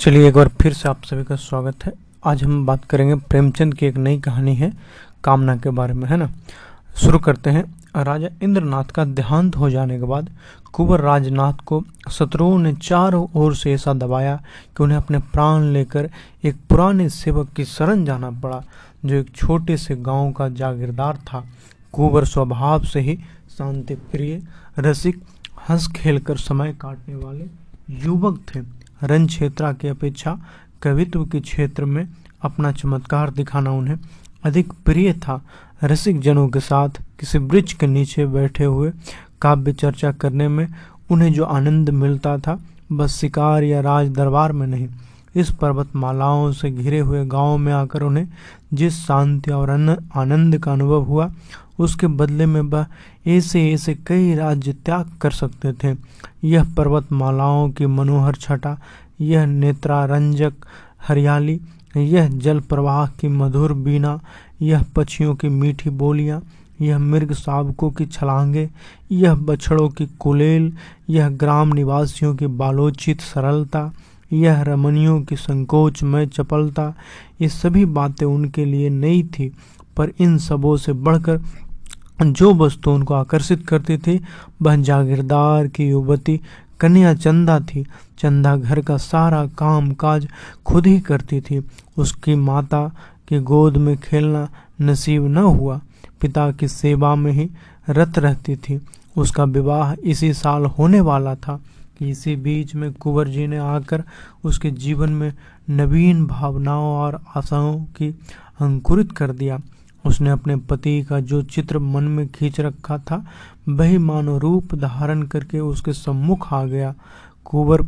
चलिए एक बार फिर से आप सभी का स्वागत है। आज हम बात करेंगे प्रेमचंद की एक नई कहानी है, कामना के बारे में, है ना? शुरू करते हैं। राजा इंद्रनाथ का देहांत हो जाने के बाद कुंवर राजनाथ को शत्रुओं ने चारों ओर से ऐसा दबाया कि उन्हें अपने प्राण लेकर एक पुराने सेवक की शरण जाना पड़ा, जो एक छोटे से गाँव का जागीरदार था। कुंवर स्वभाव से ही शांति प्रिय रसिक, हंस खेल कर समय काटने वाले युवक थे। रन क्षेत्रा की अपेक्षा कवित्व के क्षेत्र में अपना चमत्कार दिखाना उन्हें अधिक प्रिय था। रसिक जनों के साथ किसी वृक्ष के नीचे बैठे हुए काव्य चर्चा करने में उन्हें जो आनंद मिलता था, बस शिकार या राज दरबार में नहीं, इस पर्वतमालाओं से घिरे हुए गाँव में आकर उन्हें जिस शांति और आनंद का अनुभव हुआ उसके बदले में वह ऐसे ऐसे कई राज्य त्याग कर सकते थे। यह पर्वतमालाओं की मनोहर छटा, यह नेत्रारंजक हरियाली, यह जल प्रवाह की मधुर बीना, यह पक्षियों की मीठी बोलियाँ, यह मृग शावकों की छलांगे, यह बछड़ों की कुलेल, यह ग्राम निवासियों की बालोचित सरलता, यह रमणियों की संकोच में चपलता, ये सभी बातें उनके लिए नई थी, पर इन सबों से बढ़कर जो वस्तु उनको आकर्षित करती थी, वह जागीरदार की युवती कन्या चंदा थी। चंदा घर का सारा काम काज खुद ही करती थी। उसकी माता की गोद में खेलना नसीब न हुआ। पिता की सेवा में ही रत रहती थी। उसका विवाह इसी साल होने वाला था। कि इसी बीच में कुंवर जी ने आकर उसके जीवन में नवीन भावनाओं और आशाओं की अंकुरित कर दिया। उसने अपने पति का जो चित्र मन में खींच रखा था, वही मानो रूप धारण करके उसके सम्मुख आ गया। कुंवर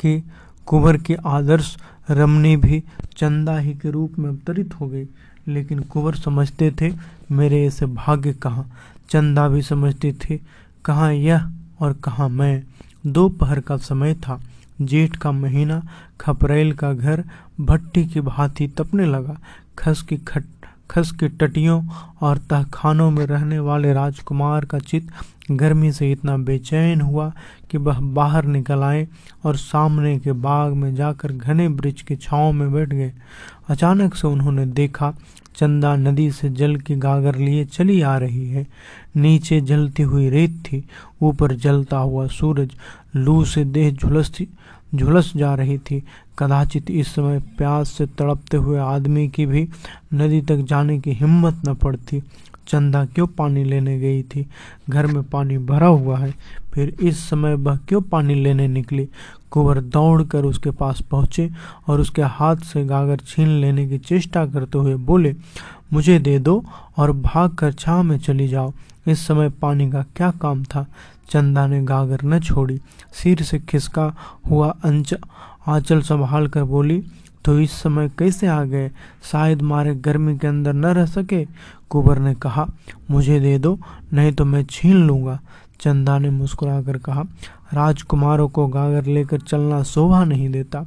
की कुंवर की आदर्श रमनी भी चंदा ही के रूप में अवतरित हो गई। लेकिन कुंवर समझते थे, मेरे ऐसे भाग्य कहाँ? चंदा भी समझती थी, कहाँ यह और कहाँ मैं? दोपहर का समय था, जेठ का महीना, खपरेल का घर, भट्टी की भांति तपने लगा, खस की खट खस की टटियों और तहखानों में रहने वाले राजकुमार का चित गर्मी से इतना बेचैन हुआ कि वह बाहर निकल आए और सामने के बाग में जाकर घने वृक्ष की छांव में बैठ गए। अचानक से उन्होंने देखा, चंदा नदी से जल की गागर लिए चली आ रही है। नीचे जलती हुई रेत थी, ऊपर जलता हुआ सूरज लू से देह झुलसती झुलस जा रही थी। कदाचित इस समय प्यास से तड़पते हुए आदमी की भी नदी तक जाने की हिम्मत न पड़ती। चंदा क्यों पानी लेने गई थी? घर में पानी भरा हुआ है। फिर इस समय वह क्यों पानी लेने निकली? कुंवर दौड़कर उसके पास पहुँचे और उसके हाथ से गागर छीन लेने की चेष्टा करते हुए बोले, मुझे दे दो और भाग कर छाव में चली जाओ। इस समय पानी का क्या काम था? चंदा ने गागर न छोड़ी। सिर से खिसका हुआ अंच आंचल संभाल कर बोली तो इस समय कैसे आ गए? शायद मारे गर्मी के अंदर न रह सके? कुबर ने कहा, मुझे दे दो, नहीं तो मैं छीन लूँगा। चंदा ने मुस्कुराकर कहा, राजकुमारों को गागर लेकर चलना शोभा नहीं देता।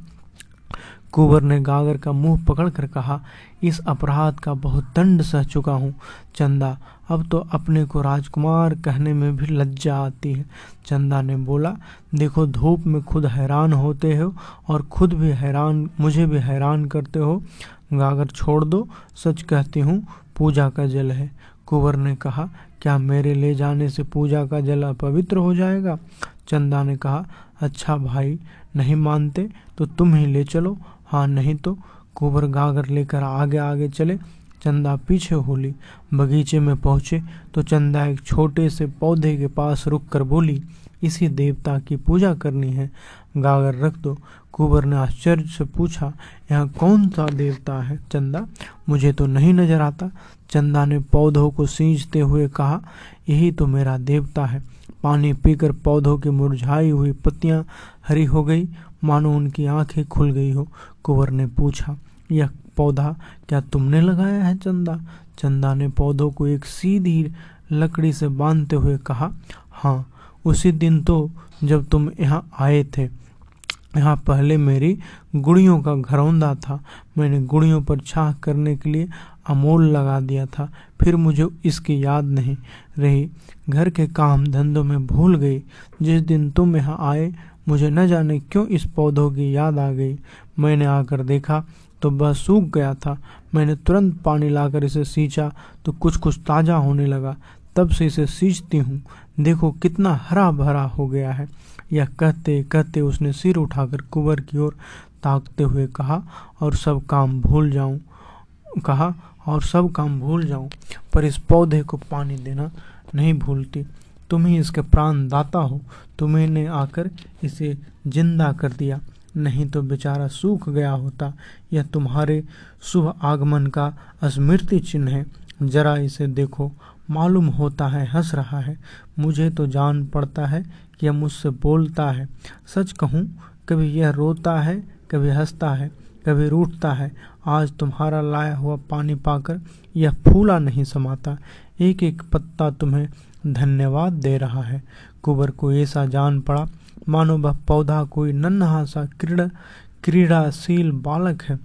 कुंवर ने गागर का मुँह पकड़कर कहा, इस अपराध का बहुत दंड सह चुका हूँ। चंदा, अब तो अपने को राजकुमार कहने में भी लज्जा आती है। चंदा ने बोला, देखो, धूप में खुद हैरान होते हो और खुद भी हैरान, मुझे भी हैरान करते हो। गागर छोड़ दो, सच कहती हूँ, पूजा का जल है। कुंवर ने कहा, क्या मेरे ले जाने से पूजा का जल अपवित्र हो जाएगा? चंदा ने कहा अच्छा भाई, नहीं मानते तो तुम ही ले चलो। हाँ नहीं तो कुंवर गागर लेकर आगे आगे चले। चंदा पीछे होली। बगीचे में पहुँचे तो चंदा एक छोटे से पौधे के पास रुक कर बोली, इसी देवता की पूजा करनी है। गागर रख दो। कुबर ने आश्चर्य से पूछा, यहाँ कौन सा देवता है चंदा? मुझे तो नहीं नज़र आता। चंदा ने पौधों को सींचते हुए कहा, यही तो मेरा देवता है। पानी पीकर पौधों की मुरझाई हुई पत्तियाँ हरी हो गई। मानो उनकी आँखें खुल गई हो। कुंवर ने पूछा, यह पौधा क्या तुमने लगाया है चंदा? चंदा ने पौधों को एक सीधी लकड़ी से बांधते हुए कहा हाँ उसी दिन तो जब तुम यहाँ आए थे, यहाँ पहले मेरी गुड़ियों का घरौंदा था। मैंने गुड़ियों पर छाह करने के लिए अमोल लगा दिया था, फिर मुझे इसकी याद नहीं रही। घर के काम धंधों में भूल गई। जिस दिन तुम यहाँ आए मुझे न जाने क्यों इस पौधों की याद आ गई। मैंने आकर देखा तो वह सूख गया था। मैंने तुरंत पानी लाकर इसे सींचा तो कुछ कुछ ताज़ा होने लगा। तब से इसे सींचती हूँ। देखो कितना हरा भरा हो गया है। यह कहते कहते उसने सिर उठाकर कुंवर की ओर ताकते हुए कहा, और सब काम भूल जाऊँ। कहा, और सब काम भूल जाऊँ, पर इस पौधे को पानी देना नहीं भूलती। तुम ही इसके प्राण दाता हो। तुम्हें ने आकर इसे ज़िंदा कर दिया, नहीं तो बेचारा सूख गया होता। यह तुम्हारे शुभ आगमन का स्मृति चिन्ह है। जरा इसे देखो, मालूम होता है, हंस रहा है। मुझे तो जान पड़ता है कि यह मुझसे बोलता है। सच कहूँ, कभी यह रोता है, कभी हंसता है, कभी रूठता है। आज तुम्हारा लाया हुआ पानी पाकर यह फूला नहीं समाता। एक एक पत्ता तुम्हें धन्यवाद दे रहा है। कुबर को ऐसा जान पड़ा, मानो वह पौधा कोई नन्हा सा क्रीड़ा, क्रीड़ाशील बालक है।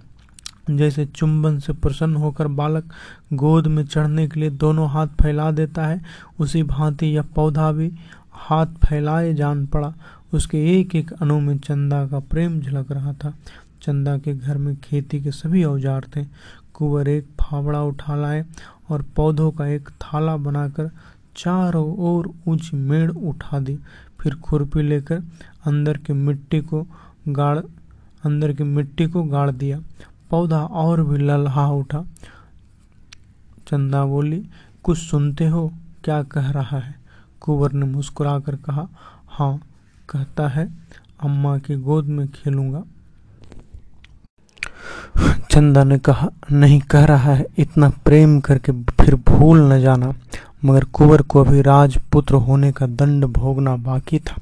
जैसे चुंबन से प्रसन्न होकर बालक गोद में चढ़ने के लिए दोनों हाथ फैला देता है, उसी भांति यह पौधा भी हाथ फैलाए जान पड़ा। उसके एक एक अणु में चंदा का प्रेम झलक रहा था। चंदा के घर में खेती के सभी औज़ार थे। कुंवर एक फावड़ा उठा लाए और पौधों का एक थाला बनाकर चारों ओर ऊँची मेड़ उठा दी। फिर खुरपी लेकर अंदर की मिट्टी को गाड़, अंदर की मिट्टी को गाड़ दिया। पौधा और भी लल्हा उठा। चंदा बोली, कुछ सुनते हो? क्या कह रहा है? कुंवर ने मुस्कुराकर कहा हाँ कहता है, अम्मा की गोद में खेलूँगा। चंदा ने कहा, नहीं कह रहा है, इतना प्रेम करके फिर भूल न जाना। मगर कुंवर को अभी राजपुत्र होने का दंड भोगना बाकी था।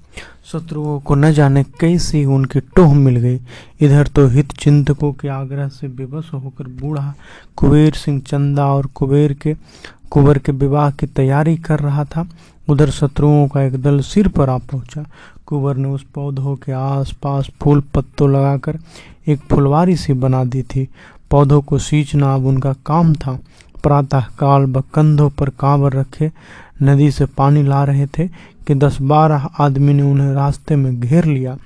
शत्रुओं को न जाने कैसी उनकी टोह मिल गई। इधर तो हित चिंतकों के आग्रह से बेबस होकर बूढ़ा कुबेर सिंह चंदा और कुबेर के, कुंवर के विवाह की तैयारी कर रहा था। उधर शत्रुओं का एक दल सिर पर आ पहुँचा। कुंवर ने उस पौधों के आसपास फूल पत्तों लगाकर एक फुलवारी सी बना दी थी। पौधों को सींचना अब उनका काम था। प्रातः काल व कंधों पर कांवर रखे, नदी से पानी ला रहे थे कि दस बारह आदमी ने उन्हें रास्ते में घेर लिया।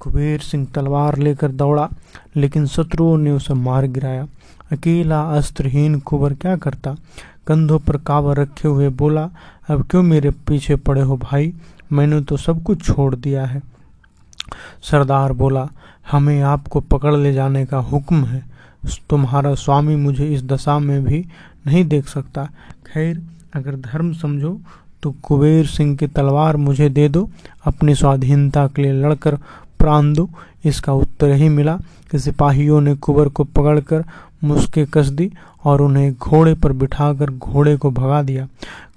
कुबेर सिंह तलवार लेकर दौड़ा, लेकिन शत्रुओं ने उसे मार गिराया। अकेला अस्त्रहीन कुबर क्या करता? कंधों पर कावर रखे हुए बोला, अब क्यों मेरे पीछे पड़े हो भाई? मैंने तो सब कुछ छोड़ दिया है। सरदार बोला, हमें आपको पकड़ ले जाने का हुक्म है। तुम्हारा स्वामी मुझे इस दशा में भी नहीं देख सकता। खैर, अगर धर्म समझो तो कुबेर सिंह की तलवार मुझे दे दो, अपनी स्वाधीनता के लिए लड़कर प्राण दो। इसका उत्तर ही मिला कि सिपाहियों ने कुबर को पकड़कर मुस्के कस दी और उन्हें घोड़े पर बिठाकर घोड़े को भगा दिया।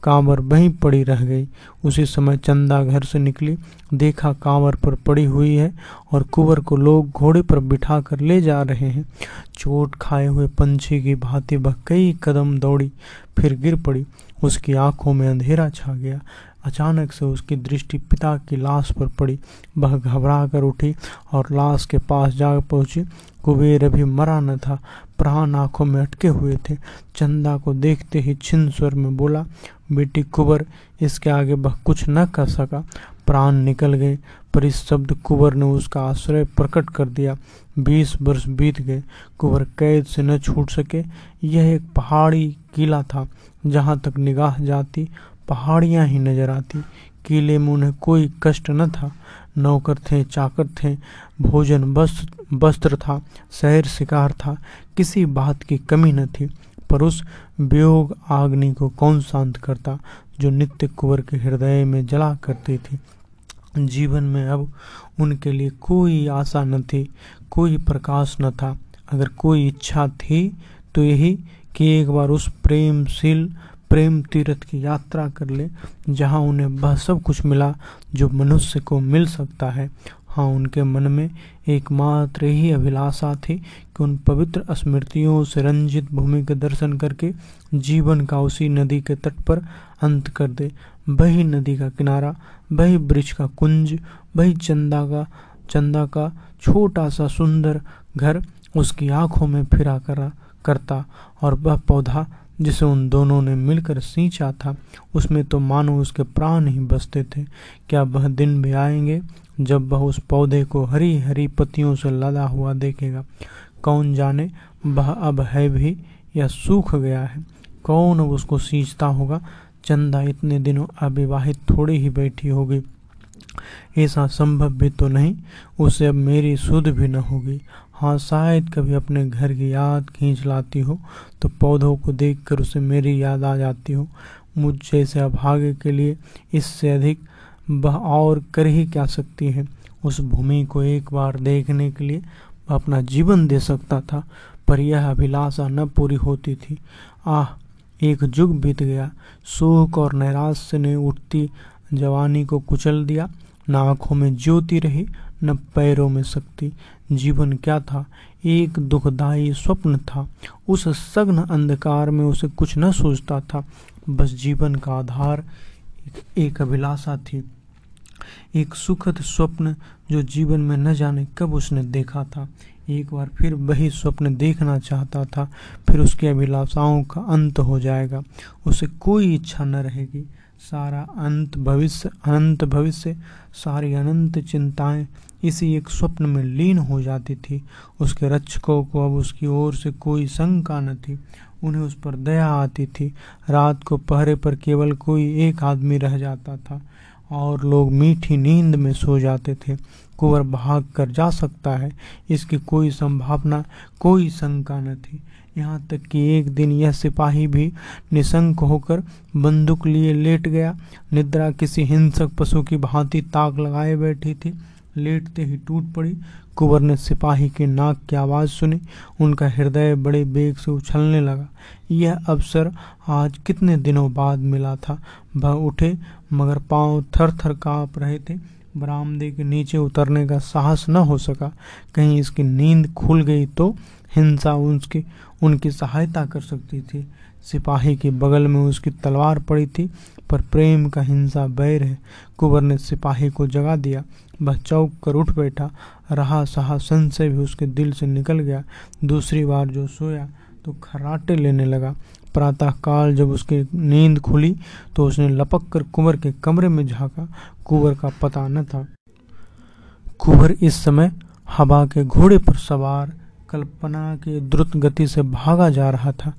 कांवर वहीं पड़ी रह गई। उसी समय चंदा घर से निकली। देखा कांवर पर पड़ी हुई है और कुंवर को लोग घोड़े पर बिठा कर ले जा रहे हैं। चोट खाए हुए पंछी की भांति वह कई कदम दौड़ी, फिर गिर पड़ी। उसकी आँखों में अंधेरा छा गया। अचानक से उसकी दृष्टि पिता की लाश पर पड़ी। वह घबरा कर उठी और लाश के पास जा पहुँची। कुबेर अभी मरा न था प्राण आँखों में अटके हुए थे। चंदा को देखते ही छिन स्वर में बोला, बेटी कुबर इसके आगे वह कुछ न कर सका। प्राण निकल गए, पर इस शब्द कुबर ने उसका आश्रय प्रकट कर दिया। बीस वर्ष बीत गए कुबर कैद से न छूट सके। यह एक पहाड़ी किला था, जहाँ तक निगाह जाती, पहाड़ियाँ ही नज़र आती। किले में उन्हें कोई कष्ट न था। नौकर थे, चाकर थे, भोजन वस्त्र वस्त्र था शहर शिकार था, किसी बात की कमी न थी, पर उस वियोग आग्नि को कौन शांत करता जो नित्य कुंवर के हृदय में जला करती थी? जीवन में अब उनके लिए कोई आशा न थी, कोई प्रकाश न था। अगर कोई इच्छा थी तो यही कि एक बार उस प्रेमशील प्रेम तीर्थ की यात्रा कर ले, जहाँ उन्हें वह सब कुछ मिला जो मनुष्य को मिल सकता है। हाँ उनके मन में एकमात्र ही अभिलाषा थी कि उन पवित्र स्मृतियों से रंजित भूमि के दर्शन करके जीवन का उसी नदी के तट पर अंत कर दे। वही नदी का किनारा, वही वृक्ष का कुंज, वही चंदा का चंदा का छोटा सा सुंदर घर उसकी आँखों में फिरा करा, करता और वह पौधा जिसे उन दोनों ने मिलकर सींचा था, उसमें तो मानो उसके प्राण ही बसते थे। क्या वह दिन भी आएँगे जब वह उस पौधे को हरी हरी पत्तियों से लदा हुआ देखेगा? कौन जाने, वह अब है भी या सूख गया है? कौन अब उसको सींचता होगा? चंदा इतने दिनों अविवाहित थोड़ी ही बैठी होगी। ऐसा संभव भी तो नहीं, उसे अब मेरी सुध भी न होगी। हाँ शायद कभी अपने घर की याद खींच लाती हो तो पौधों को देखकर उसे मेरी याद आ जाती हो। मुझ जैसे अभागे के लिए इससे अधिक वह और कर ही क्या सकती है? उस भूमि को एक बार देखने के लिए वह अपना जीवन दे सकता था, पर यह अभिलाषा न पूरी होती थी। आह, एक जुग बीत गया। शोक और नैराश्य ने उठती जवानी को कुचल दिया। न आँखों में ज्योति रही न पैरों में शक्ति। जीवन क्या था? एक दुखदायी स्वप्न था। उस सघन अंधकार में उसे कुछ न सोचता था। बस जीवन का आधार एक अभिलाषा थी। एक सुखद स्वप्न जो जीवन में न जाने कब उसने देखा था। एक बार फिर वही स्वप्न देखना चाहता था। फिर उसकी अभिलाषाओं का अंत हो जाएगा। उसे कोई इच्छा न रहेगी। सारा अंत भविष्य, अनंत भविष्य, सारी अनंत चिंताएँ इसी एक स्वप्न में लीन हो जाती थी। उसके रक्षकों को अब उसकी ओर से कोई शंका न थी। उन्हें उस पर दया आती थी। रात को पहरे पर केवल कोई एक आदमी रह जाता था और लोग मीठी नींद में सो जाते थे। कुंवर भाग कर जा सकता है। इसकी कोई संभावना, कोई शंका न थी। यहाँ तक कि एक दिन यह सिपाही भी निशंक होकर बंदूक लिए लेट गया। निद्रा किसी हिंसक पशु की भांति ताक लगाए बैठी थी। लेटते ही टूट पड़ी। कुंवर ने सिपाही के नाक की आवाज़ सुनी। उनका हृदय बड़े बेग से उछलने लगा। यह अवसर आज कितने दिनों बाद मिला था? वह उठे, मगर पाँव थर थर काँप रहे थे। बरामदे के नीचे उतरने का साहस न हो सका। कहीं इसकी नींद खुल गई तो हिंसा उसकी, उनकी सहायता कर सकती थी। सिपाही के बगल में उसकी तलवार पड़ी थी। पर प्रेम का हिंसा, बैर है। कुंवर ने सिपाही को जगा दिया। वह चौक कर उठ बैठा। रहा सहा संशय भी उसके दिल से निकल गया। दूसरी बार जो सोया तो खराटे लेने लगा। प्रातः काल जब उसकी नींद खुली तो उसने लपक कर कुंवर के कमरे में झांका। कुंवर का पता न था। कुंवर इस समय हवा के घोड़े पर सवार, कल्पना के द्रुत गति से भागा जा रहा था।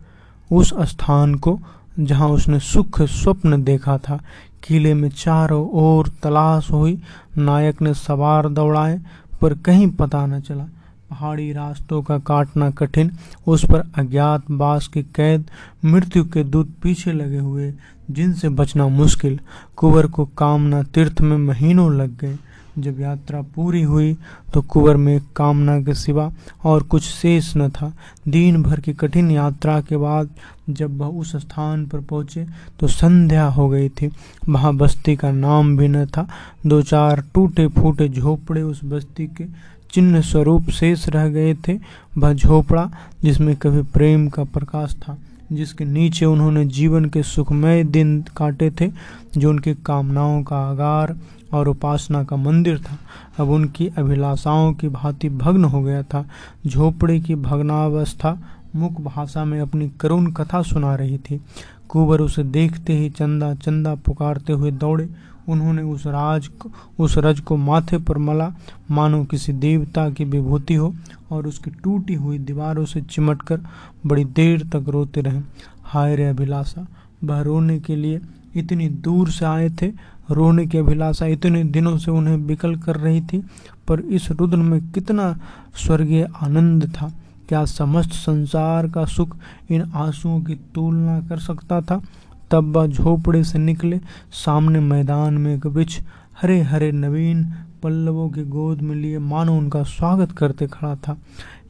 उस स्थान को जहाँ उसने सुख स्वप्न देखा था। किले में चारों ओर तलाश हुई। नायक ने सवार दौड़ाए, पर कहीं पता न चला। पहाड़ी रास्तों का काटना कठिन। उस पर अज्ञात बास की कैद मृत्यु के दूत पीछे लगे हुए, जिनसे बचना मुश्किल। कुंवर को कामना तीर्थ में महीनों लग गए। जब यात्रा पूरी हुई तो कुंवर में कामना के सिवा और कुछ शेष न था। दिन भर की कठिन यात्रा के बाद जब वह उस स्थान पर पहुँचे तो संध्या हो गई थी। वहाँ बस्ती का नाम भी न था। दो चार टूटे फूटे झोपड़े उस बस्ती के चिन्ह स्वरूप शेष रह गए थे। वह झोपड़ा जिसमें कभी प्रेम का प्रकाश था, जिसके नीचे उन्होंने जीवन के सुखमय दिन काटे थे, जो उनकी कामनाओं का आगार और उपासना का मंदिर था। अब उनकी अभिलाषाओं की भांति भग्न हो गया था। झोपड़ी की भग्नावस्था मुख भाषा में अपनी करुण कथा सुना रही थी। कुबर उसे देखते ही चंदा चंदा पुकारते हुए दौड़े। उन्होंने उस राज को, उस रज को माथे पर मला। मानो किसी देवता की विभूति हो और उसकी टूटी हुई दीवारों से चिमटकर बड़ी देर तक रोते रहे। हाय रे अभिलाषा, वह रोने के लिए इतनी दूर से आए थे रोने की अभिलाषा इतने दिनों से उन्हें विकल कर रही थी, पर इस रुद्र में कितना स्वर्गीय आनंद था। क्या समस्त संसार का सुख इन आंसुओं की तुलना कर सकता था? तब वह झोपड़े से निकले, सामने मैदान में एक वृक्ष हरे हरे नवीन पल्लवों की गोद में लिए मानो उनका स्वागत करते खड़ा था।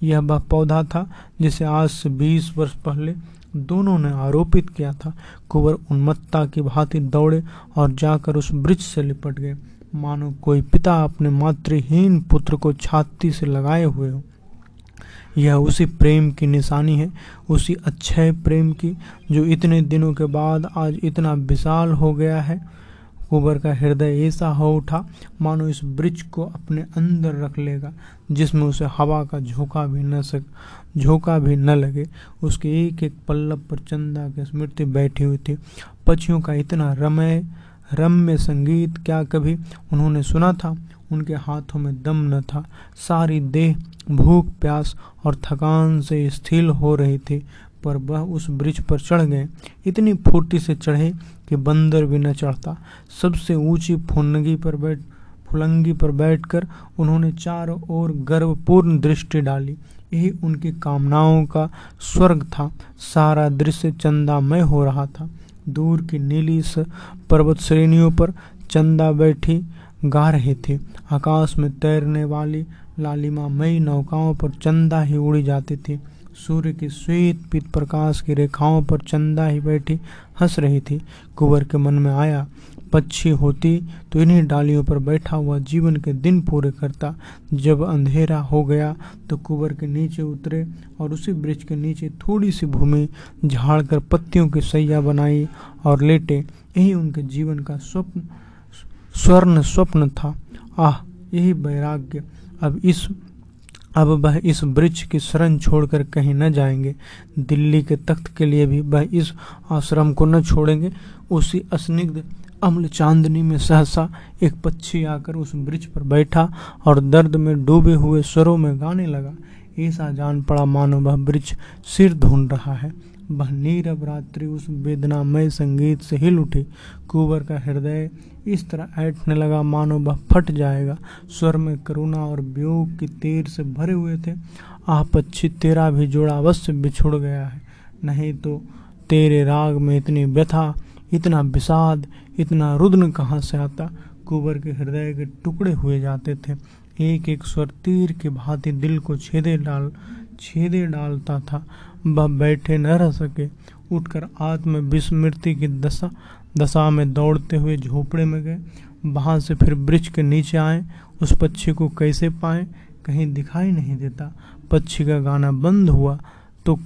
यह वह पौधा था जिसे आज से बीस वर्ष पहले दोनों ने आरोपित किया था। कुंवर उन्मत्ता की भांति दौड़े और जाकर उस वृक्ष से लिपट गए। मानो कोई पिता अपने मातृहीन पुत्र को छाती से लगाए हुए हो। यह उसी प्रेम की निशानी है, उसी अच्छे प्रेम की, जो इतने दिनों के बाद आज इतना विशाल हो गया है। कुबर का हृदय ऐसा हो उठा, मानो इस ब्रिज को अपने अंदर रख लेगा, जिसमें उसे हवा का झोंका भी न सक, झोंका भी न लगे। उसके एक एक पल्लव पर चंदा की स्मृति बैठी हुई थी। पक्षियों का इतना रमय, रम्य संगीत क्या कभी उन्होंने सुना था? उनके हाथों में दम न था। सारी देह, भूख, प्यास और थकान से स्थिर हो रही थी, पर वह उस ब्रिज पर चढ़ गए। इतनी फुर्ती से चढ़े कि बंदर भी न चढ़ता। सबसे ऊँची फुनगी पर बैठ, फुलंगी पर बैठकर उन्होंने चारों ओर गर्वपूर्ण दृष्टि डाली। यही उनकी कामनाओं का स्वर्ग था। सारा दृश्य चंदामय हो रहा था। दूर की नीली पर्वत श्रेणियों पर चंदा बैठी गा रहे थे। आकाश में तैरने वाली लालिमा मई नौकाओं पर चंदा ही उड़ी जाती थी। सूर्य की श्वेत पीत प्रकाश की रेखाओं पर चंदा ही बैठी हंस रही थी। कुंवर के मन में आया, पक्षी होती तो इन्हीं डालियों पर बैठा हुआ जीवन के दिन पूरे करता। जब अंधेरा हो गया तो कुबर के नीचे उतरे और उसी वृक्ष के नीचे थोड़ी सी भूमि झाड़ कर पत्तियों की सैया बनाई और लेटे। यही उनके जीवन का स्वप्न स्वर्ण स्वप्न था। आह, यही वैराग्य। अब इस अब वह इस वृक्ष की शरण छोड़कर कहीं न जाएँगे। दिल्ली के तख्त के लिए भी वह इस आश्रम को न छोड़ेंगे। उसी स्निग्ध अम्ल चांदनी में सहसा एक पक्षी आकर उस वृक्ष पर बैठा और दर्द में डूबे हुए स्वरों में गाने लगा। ऐसा जान पड़ा मानो वह वृक्ष सिर ढूंढ रहा है। वह नीरव रात्रि उस वेदनामय संगीत से हिल उठी। कुबर का हृदय इस तरह ऐठने लगा, मानो वह फट जाएगा। स्वर में करुणा और वियोग की तीर से भरे हुए थे। आह पक्षी तेरा भी जोड़ा अवश्य बिछुड़ गया है। नहीं तो तेरे राग में इतनी व्यथा, इतना विषाद, इतना रुद्न कहाँ से आता? कुबर के हृदय के टुकड़े हुए जाते थे। एक एक स्वर तीर के भांति दिल को छेदे डाल, छेदे डालता था। वह बैठे न रह सके। उठकर आत्म विस्मृति की दशा दशा में दौड़ते हुए झोपड़े में गए। वहाँ से फिर वृक्ष के नीचे आए। उस पक्षी को कैसे पाए? कहीं दिखाई नहीं देता। पक्षी का गाना बंद हुआ तो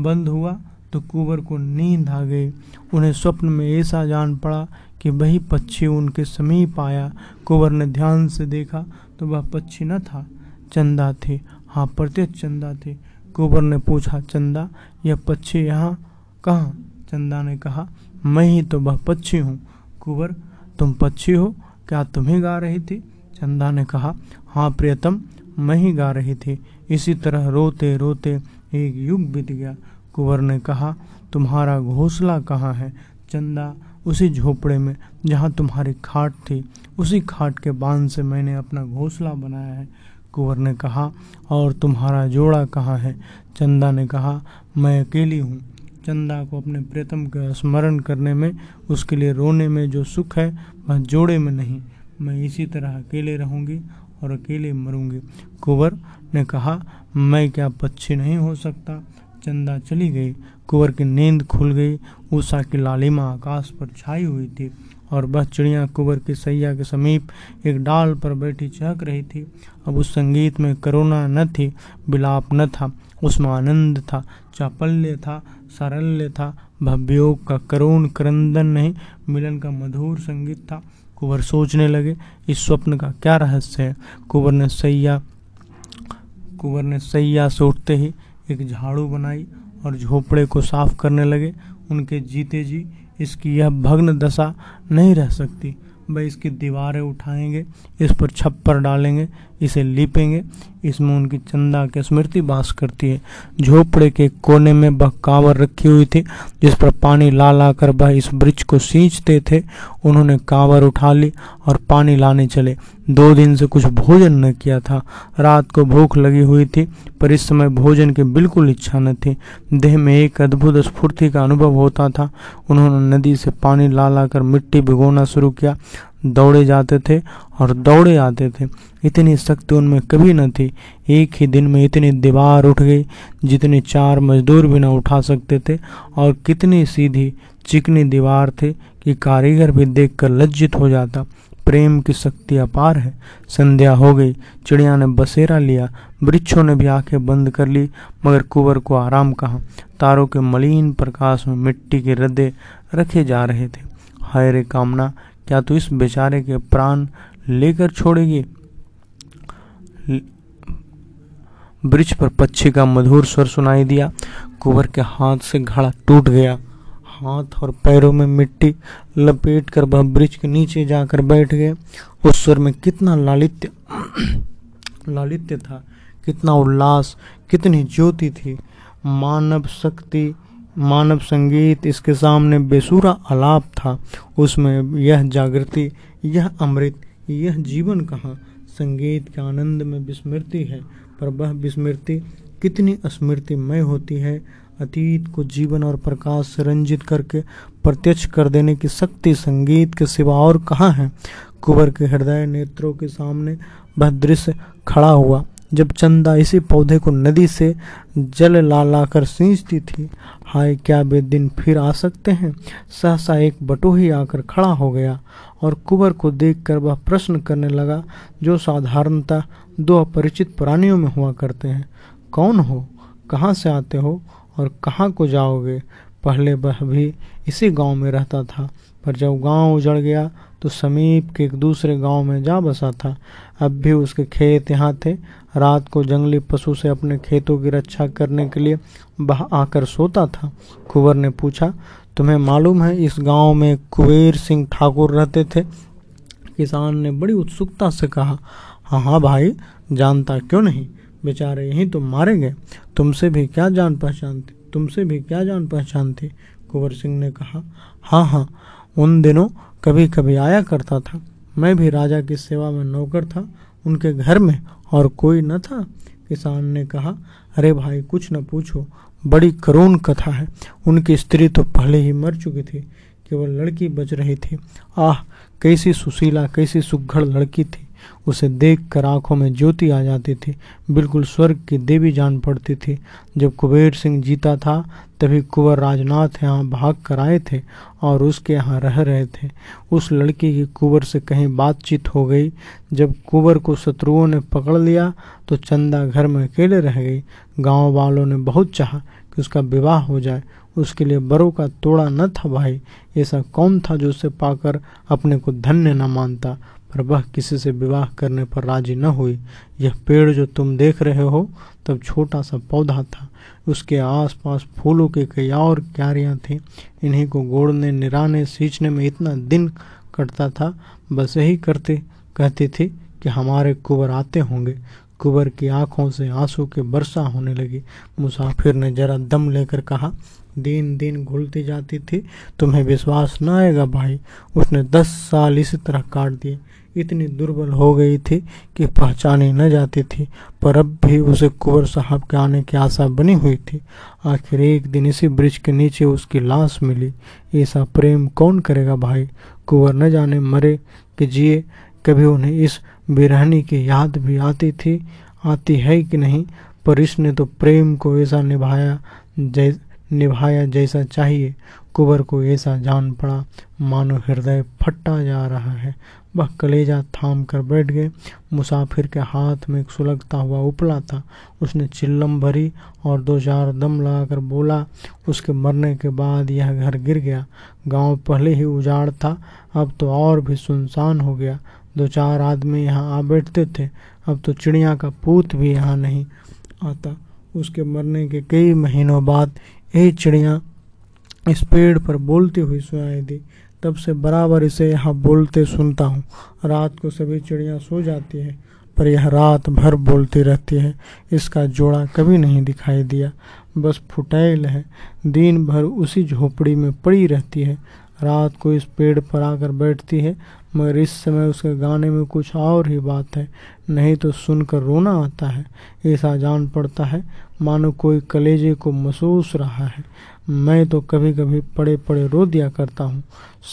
बंद हुआ तो कुंवर को नींद आ गई। उन्हें स्वप्न में ऐसा जान पड़ा कि वही पक्षी उनके समीप आया। कुंवर ने ध्यान से देखा तो वह पक्षी न था। चंदा थे। हाँ प्रत्यक्ष चंदा थे। कुंवर ने पूछा, चंदा, यह पक्षी यहाँ कहाँ? चंदा ने कहा, मैं ही तो वह पक्षी हूँ। कुंवर तुम पक्षी हो? क्या तुम्हें गा रही थी? चंदा ने कहा हाँ प्रियतम, मैं ही गा रही थी। इसी तरह रोते रोते एक युग बीत गया। कुंवर ने कहा, तुम्हारा घोंसला कहाँ है? चंदा, उसी झोपड़े में, जहाँ तुम्हारी खाट थी। उसी खाट के बाँध से मैंने अपना घोंसला बनाया है। कुंवर ने कहा, और तुम्हारा जोड़ा कहाँ है? चंदा ने कहा, मैं अकेली हूँ। चंदा को अपने प्रीतम का स्मरण करने में, उसके लिए रोने में जो सुख है, वह जोड़े में नहीं। मैं इसी तरह अकेले रहूँगी और अकेले मरूँगी। कुंवर ने कहा, मैं क्या पक्षी नहीं हो सकता? चंदा चली गई। कुंवर की नींद खुल गई। उषा की लालिमा आकाश पर छाई हुई थी। और वह चिड़िया कुंवर की सैया के समीप एक डाल पर बैठी चहक रही थी। अब उस संगीत में करुणा न थी, विलाप न था, उसमें आनंद था, चापल्य था, सारल्य था भव्योग का करुण करंदन नहीं, मिलन का मधुर संगीत था। कुंवर सोचने लगे, इस स्वप्न का क्या रहस्य है? कुंवर ने सैया, कुंवर ने सैया से उठते ही एक झाड़ू बनाई और झोपड़े को साफ़ करने लगे। उनके जीते जी इसकी यह भग्न दशा नहीं रह सकती। वह इसकी दीवारें उठाएँगे, इस पर छप्पर डालेंगे, इसे लीपेंगे इसमें उनकी चंदा की स्मृति बास करती है। झोपड़े के कोने में वह कांवर रखी हुई थी, जिस पर पानी ला ला कर वह इस वृक्ष को सींचते थे। उन्होंने कांवर उठा ली और पानी लाने चले। दो दिन से कुछ भोजन न किया था। रात को भूख लगी हुई थी, पर इस समय भोजन की बिल्कुल इच्छा न थी। देह में एक अद्भुत स्फूर्ति का अनुभव होता था। उन्होंने नदी से पानी ला ला कर मिट्टी भिगोना शुरू किया। दौड़े जाते थे और दौड़े आते थे। इतनी शक्ति उनमें कभी न थी। एक ही दिन में इतनी दीवार उठ गई जितनी चार मजदूर भी न उठा सकते थे और कितनी सीधी चिकनी दीवार थी कि कारीगर भी देखकर लज्जित हो जाता। प्रेम की शक्ति अपार है। संध्या हो गई। चिड़िया ने बसेरा लिया। वृक्षों ने भी आँखें बंद कर ली, मगर कुंवर को आराम कहा। तारों के मलिन प्रकाश में मिट्टी के रद्दे रखे जा रहे थे। हाय रे कामना क्या तू इस बेचारे के प्राण लेकर छोड़ेगी? वृक्ष पर पक्षी का मधुर स्वर सुनाई दिया। कुंवर के हाथ से घड़ा टूट गया। हाथ और पैरों में मिट्टी लपेट कर वह वृक्ष के नीचे जाकर बैठ गए। उस स्वर में कितना लालित्य लालित्य था, कितना उल्लास, कितनी ज्योति थी। मानव शक्ति मानव संगीत इसके सामने बेसुरा आलाप था। उसमें यह जागृति, यह अमृत, यह जीवन कहाँ? संगीत के आनंद में विस्मृति है, पर वह विस्मृति कितनी स्मृतिमय होती है। अतीत को जीवन और प्रकाश से रंजित करके प्रत्यक्ष कर देने की शक्ति संगीत के सिवा और कहाँ है? कुंवर के हृदय नेत्रों के सामने वह दृश्य खड़ा हुआ। जब चंदा इसी पौधे को नदी से जल ला ला कर सींचती थी, हाय क्या वे दिन फिर आ सकते हैं? सहसा एक बटोही आकर खड़ा हो गया और कुंवर को देखकर वह प्रश्न करने लगा, जो साधारणता दो अपरिचित प्राणियों में हुआ करते हैं। कौन हो? कहाँ से आते हो? और कहाँ को जाओगे? पहले वह भी इसी गाँव में रहता था, पर जब गाँव उजड़ गया तो समीप के एक दूसरे गाँव में जा बसा था। अब भी उसके खेत यहाँ थे। रात को जंगली पशु से अपने खेतों की रक्षा करने के लिए वह आकर सोता था। कुंवर ने पूछा, तुम्हें मालूम है इस गाँव में कुबेर सिंह ठाकुर रहते थे? किसान ने बड़ी उत्सुकता से कहा हाँ हाँ भाई, जानता क्यों नहीं? बेचारे यहीं तो मारे गए। तुमसे भी क्या जान पहचान थी तुमसे भी क्या जान पहचान थी कुंवर सिंह ने कहा हाँ हाँ उन दिनों कभी कभी आया करता था। मैं भी राजा की सेवा में नौकर था। उनके घर में और कोई न था। किसान ने कहा, अरे भाई, कुछ न पूछो। बड़ी करुण कथा है। उनकी स्त्री तो पहले ही मर चुकी थी। केवल लड़की बच रही थी। आह, कैसी सुशीला, कैसी सुघड़ लड़की थी। उसे देखकर आँखों में ज्योति आ जाती थी। बिल्कुल स्वर्ग की देवी जान पड़ती थी। जब कुबेर सिंह जीता था, तभी कुंवर राजनाथ यहाँ भाग कर आए थे और उसके यहाँ रह रहे थे। उस लड़की की कुंवर से कहीं बातचीत हो गई। जब कुंवर को शत्रुओं ने पकड़ लिया तो चंदा घर में अकेले रह गई। गाँव वालों ने बहुत चाहा कि उसका विवाह हो जाए। उसके लिए बरों का तोड़ा न था भाई। ऐसा कौन था जो उसे पाकर अपने को धन्य न मानता? पर वह किसी से विवाह करने पर राज़ी न हुई। यह पेड़ जो तुम देख रहे हो, तब छोटा सा पौधा था। उसके आसपास फूलों के कई और क्यारियाँ थीं। इन्हीं को गोड़ने, निराने, सींचने में इतना दिन कटता था, बस यही करते, कहती थी कि हमारे कुबर आते होंगे। कुबर की आँखों से आँसू के वर्षा होने लगी। मुसाफिर ने जरा दम लेकर कहा दिन दिन घुलती जाती थी, तुम्हें विश्वास न आएगा भाई। उसने दस साल इसी तरह काट दिए। इतनी दुर्बल हो गई थी कि पहचानी न जाती थी, पर अब भी उसे कुंवर साहब के आने की आशा बनी हुई थी। आखिर एक दिन इसी ब्रिज के नीचे उसकी लाश मिली। ऐसा प्रेम कौन करेगा भाई? कुंवर न जाने मरे कि जिए। कभी उन्हें इस बिरहनी की याद भी आती थी? आती है कि नहीं? पर इसने तो प्रेम को ऐसा निभाया जै निभाया जैसा चाहिए। कुबर को ऐसा जान पड़ा। मानो हृदय फटा जा रहा है। वह कलेजा थाम कर बैठ गए। मुसाफिर के हाथ में एक सुलगता हुआ उपला था। उसने चिल्लम भरी और दो चार दम लगाकर बोला, उसके मरने के बाद यह घर गिर गया। गाँव पहले ही उजाड़ था। अब तो और भी सुनसान हो गया। दो चार आदमी यहाँ आ बैठते थे। अब तो चिड़िया का पूत भी यहाँ नहीं आता। उसके मरने के कई महीनों बाद यही चिड़िया, इस पेड़ पर बोलती हुई सुनाई दी। तब से बराबर इसे यहाँ बोलते सुनता हूँ। रात को सभी चिड़िया सो जाती है, पर यह रात भर बोलती रहती है। इसका जोड़ा कभी नहीं दिखाई दिया। बस फुटैल है। दिन भर उसी झोपड़ी में पड़ी रहती है। रात को इस पेड़ पर आकर बैठती है, मगर इस समय उसके गाने में कुछ और ही बात है। नहीं तो सुनकर रोना आता है। ऐसा जान पड़ता है। मानो कोई कलेजे को महसूस रहा है। मैं तो कभी कभी पड़े पड़े रो दिया करता हूँ।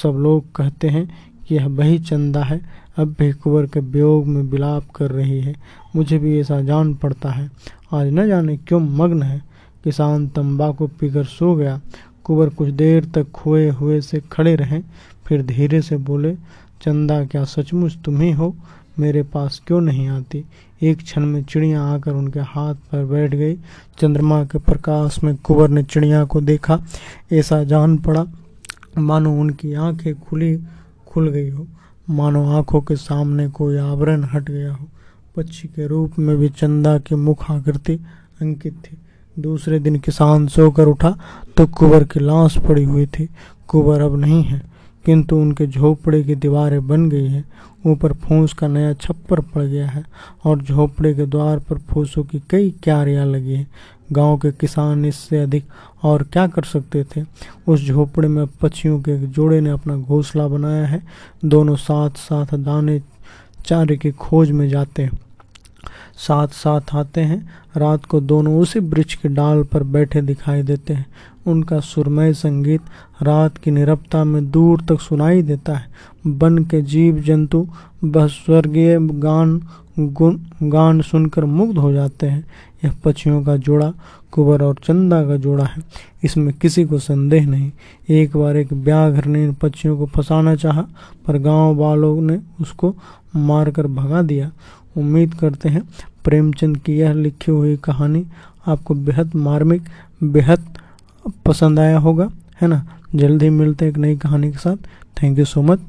सब लोग कहते हैं कि यह वही चंदा है। अब भी कुंवर के वियोग में विलाप कर रही है। मुझे भी ऐसा जान पड़ता है। आज न जाने क्यों मग्न है। किसान तंबाकू पीकर सो गया। कुंवर कुछ देर तक खोए हुए से खड़े रहे। फिर धीरे से बोले, चंदा, क्या सचमुच तुम ही हो? मेरे पास क्यों नहीं आती? एक क्षण में चिड़िया आकर उनके हाथ पर बैठ गई। चंद्रमा के प्रकाश में कुंवर ने चिड़िया को देखा। ऐसा जान पड़ा, मानो उनकी आँखें खुली, खुल गई हो। मानो आँखों के सामने कोई आवरण हट गया हो। पक्षी के रूप में भी चंदा की मुख आकृति अंकित थी। दूसरे दिन किसान सोकर उठा तो कुंवर की लाश पड़ी हुई थी। कुबर अब नहीं है। किंतु उनके झोपड़े की दीवारें बन गई है। ऊपर फूस का नया छप्पर पड़ गया है और झोपड़े के द्वार पर फूसों की कई क्यारियाँ लगी हैं। गाँव के किसान इससे अधिक और क्या कर सकते थे? उस झोपड़े में पक्षियों के जोड़े ने अपना घोंसला बनाया है। दोनों साथ साथ दाने चारे की खोज में जाते हैं। साथ साथ आते हैं। रात को दोनों उसी वृक्ष के डाल पर बैठे दिखाई देते हैं। उनका सुरमय संगीत रात की निरपता में दूर तक सुनाई देता है। वन के जीव जंतु बस स्वर्गीय गान, गुन, गान सुनकर मुग्ध हो जाते हैं। यह पक्षियों का जोड़ा कुबर और चंदा का जोड़ा है। इसमें किसी को संदेह नहीं। एक बार एक ब्याघर ने इन पक्षियों को फंसाना चाहा, पर गाँव वालों ने उसको मारकर भगा दिया। उम्मीद करते हैं। प्रेमचंद की यह लिखी हुई कहानी आपको बेहद मार्मिक, बेहद पसंद आया होगा, है ना? जल्दी मिलते हैं एक नई कहानी के साथ। थैंक यू सो मच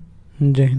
जय हिंद।